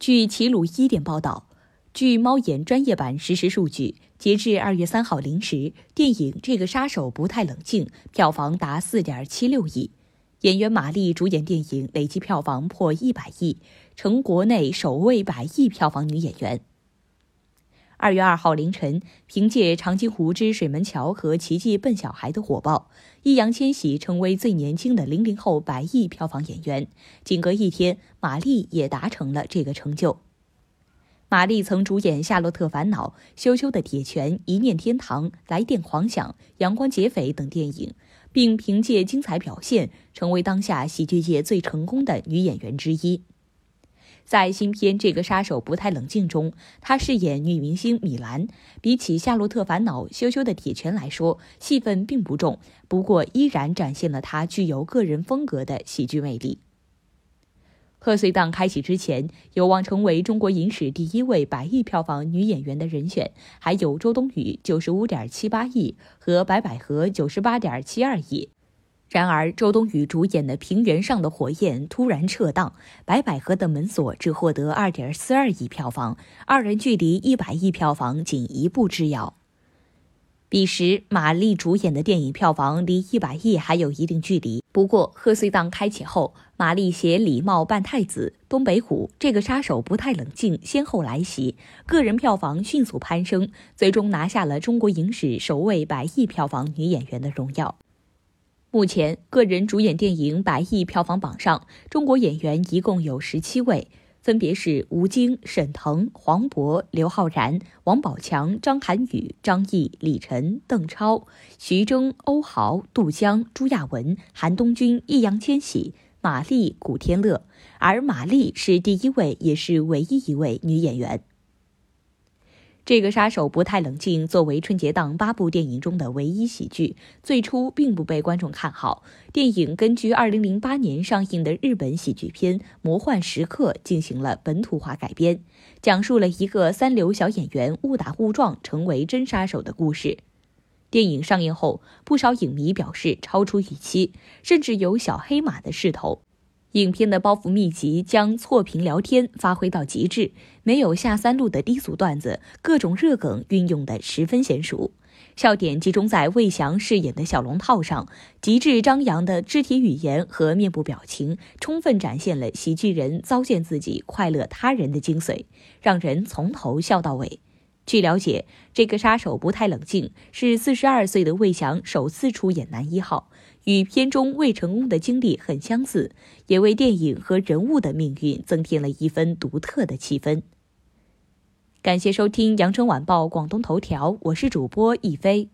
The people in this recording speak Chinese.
据齐鲁一点报道，据猫眼专业版实时数据，截至二月三号零时，电影《这个杀手不太冷静》票房达四点七六亿，演员马丽主演电影累计票房破一百亿，成国内首位百亿票房女演员。二月二号凌晨，凭借《长津湖之水门桥》和《奇迹笨小孩》的火爆，易烊千玺成为最年轻的零零后百亿票房演员。仅隔一天，马丽也达成了这个成就。马丽曾主演《夏洛特烦恼》《羞羞的铁拳》《一念天堂》《来电狂想》《阳光劫匪》等电影，并凭借精彩表现，成为当下喜剧界最成功的女演员之一。在新片《这个杀手不太冷静》中，她饰演女明星米兰。比起《夏洛特烦恼》《羞羞的铁拳》来说，戏份并不重，不过依然展现了她具有个人风格的喜剧魅力。贺岁档开启之前，有望成为中国影史第一位百亿票房女演员的人选，还有周冬雨九十五点七八亿和白百合九十八点七二亿。然而，周冬雨主演的《平原上的火焰》突然撤档，白百合的《门锁》只获得二点四二亿票房，二人距离一百亿票房仅一步之遥。彼时，马丽主演的电影票房离一百亿还有一定距离。不过，贺岁档开启后，马丽携《礼貌扮太子》《东北虎》《这个杀手不太冷静》先后来袭，个人票房迅速攀升，最终拿下了中国影史首位百亿票房女演员的荣耀。目前，个人主演电影百亿票房榜上，中国演员一共有十七位，分别是吴京、沈腾、黄渤、刘昊然、王宝强、张涵予、张译、李晨、邓超、徐峥、欧豪、杜江、朱亚文、韩东君、易烊千玺、马丽、古天乐，而马丽是第一位，也是唯一一位女演员。这个杀手不太冷静。作为春节档八部电影中的唯一喜剧，最初并不被观众看好。电影根据2008年上映的日本喜剧片《魔幻时刻》进行了本土化改编，讲述了一个三流小演员误打误撞成为真杀手的故事。电影上映后，不少影迷表示超出预期，甚至有小黑马的势头。影片的包袱密集，将错屏聊天发挥到极致，没有下三路的低俗段子，各种热梗运用的十分娴熟，笑点集中在魏翔饰演的小龙套上，极致张扬的肢体语言和面部表情，充分展现了喜剧人糟践自己、快乐他人的精髓，让人从头笑到尾。据了解，这个杀手不太冷静，是四十二岁的魏翔首次出演男一号。与片中魏成功的经历很相似，也为电影和人物的命运增添了一分独特的气氛。感谢收听《羊城晚报广东头条》，我是主播一飞。